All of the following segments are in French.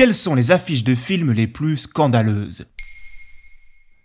Quelles sont les affiches de films les plus scandaleuses?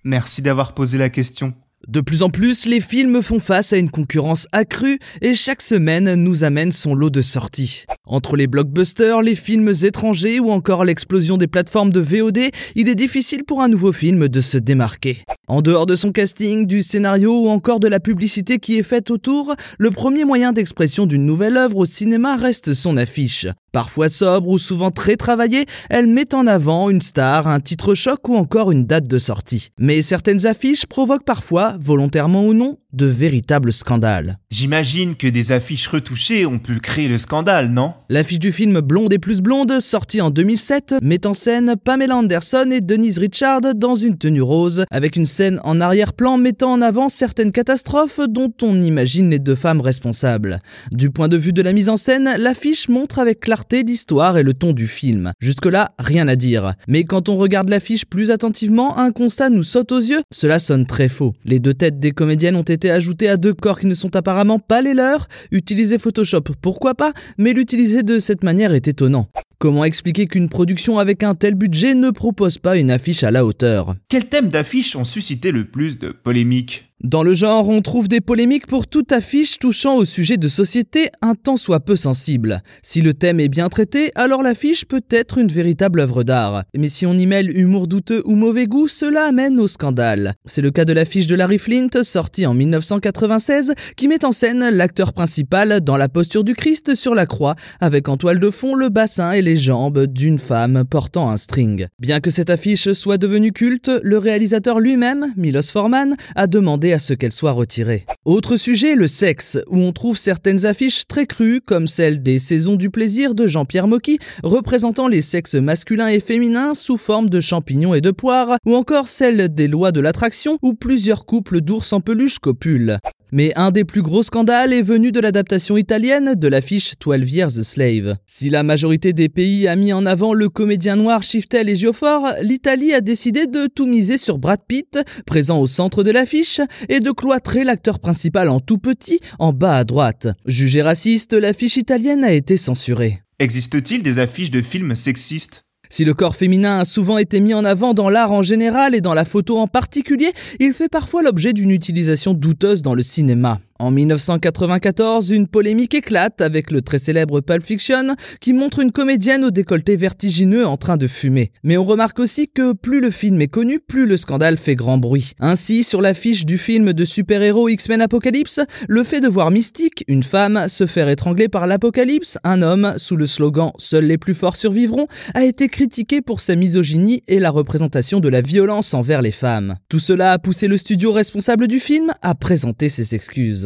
Merci d'avoir posé la question. De plus en plus, les films font face à une concurrence accrue et chaque semaine nous amène son lot de sorties. Entre les blockbusters, les films étrangers ou encore l'explosion des plateformes de VOD, il est difficile pour un nouveau film de se démarquer. En dehors de son casting, du scénario ou encore de la publicité qui est faite autour, le premier moyen d'expression d'une nouvelle œuvre au cinéma reste son affiche. Parfois sobre ou souvent très travaillée, elle met en avant une star, un titre choc ou encore une date de sortie. Mais certaines affiches provoquent parfois, volontairement ou non, de véritables scandales. J'imagine que des affiches retouchées ont pu créer le scandale, non? L'affiche du film Blonde et plus blonde, sorti en 2007, met en scène Pamela Anderson et Denise Richard dans une tenue rose, avec une scène en arrière-plan mettant en avant certaines catastrophes dont on imagine les deux femmes responsables. Du point de vue de la mise en scène, l'affiche montre avec clarté l'histoire et le ton du film. Jusque-là, rien à dire. Mais quand on regarde l'affiche plus attentivement, un constat nous saute aux yeux. Cela sonne très faux. Les deux têtes des comédiennes ont été ajoutées à deux corps qui ne sont apparemment pas les leurs. Utiliser Photoshop, pourquoi pas, mais l'utiliser de cette manière est étonnant. Comment expliquer qu'une production avec un tel budget ne propose pas une affiche à la hauteur? Quels thèmes d'affiches ont suscité le plus de polémiques? Dans le genre, on trouve des polémiques pour toute affiche touchant au sujet de société un tant soit peu sensible. Si le thème est bien traité, alors l'affiche peut être une véritable œuvre d'art. Mais si on y mêle humour douteux ou mauvais goût, cela amène au scandale. C'est le cas de l'affiche de Larry Flint, sortie en 1996, qui met en scène l'acteur principal dans la posture du Christ sur la croix, avec en toile de fond le bassin et les jambes d'une femme portant un string. Bien que cette affiche soit devenue culte, le réalisateur lui-même, Milos Forman, a demandé à ce qu'elle soit retirée. Autre sujet, le sexe, où on trouve certaines affiches très crues, comme celle des Saisons du plaisir de Jean-Pierre Mocky, représentant les sexes masculins et féminins sous forme de champignons et de poires, ou encore celle des lois de l'attraction, où plusieurs couples d'ours en peluche copulent. Mais un des plus gros scandales est venu de l'adaptation italienne de l'affiche 12 Years a Slave. Si la majorité des pays a mis en avant le comédien noir Shiftel et Geoffort, l'Italie a décidé de tout miser sur Brad Pitt, présent au centre de l'affiche, et de cloîtrer l'acteur principal en tout petit, en bas à droite. Jugée raciste, l'affiche italienne a été censurée. Existe-t-il des affiches de films sexistes? Si le corps féminin a souvent été mis en avant dans l'art en général et dans la photo en particulier, il fait parfois l'objet d'une utilisation douteuse dans le cinéma. En 1994, une polémique éclate avec le très célèbre Pulp Fiction qui montre une comédienne au décolleté vertigineux en train de fumer. Mais on remarque aussi que plus le film est connu, plus le scandale fait grand bruit. Ainsi, sur l'affiche du film de super-héros X-Men Apocalypse, le fait de voir Mystique, une femme, se faire étrangler par l'apocalypse, un homme, sous le slogan Seuls les plus forts survivront, a été critiqué pour sa misogynie et la représentation de la violence envers les femmes. Tout cela a poussé le studio responsable du film à présenter ses excuses.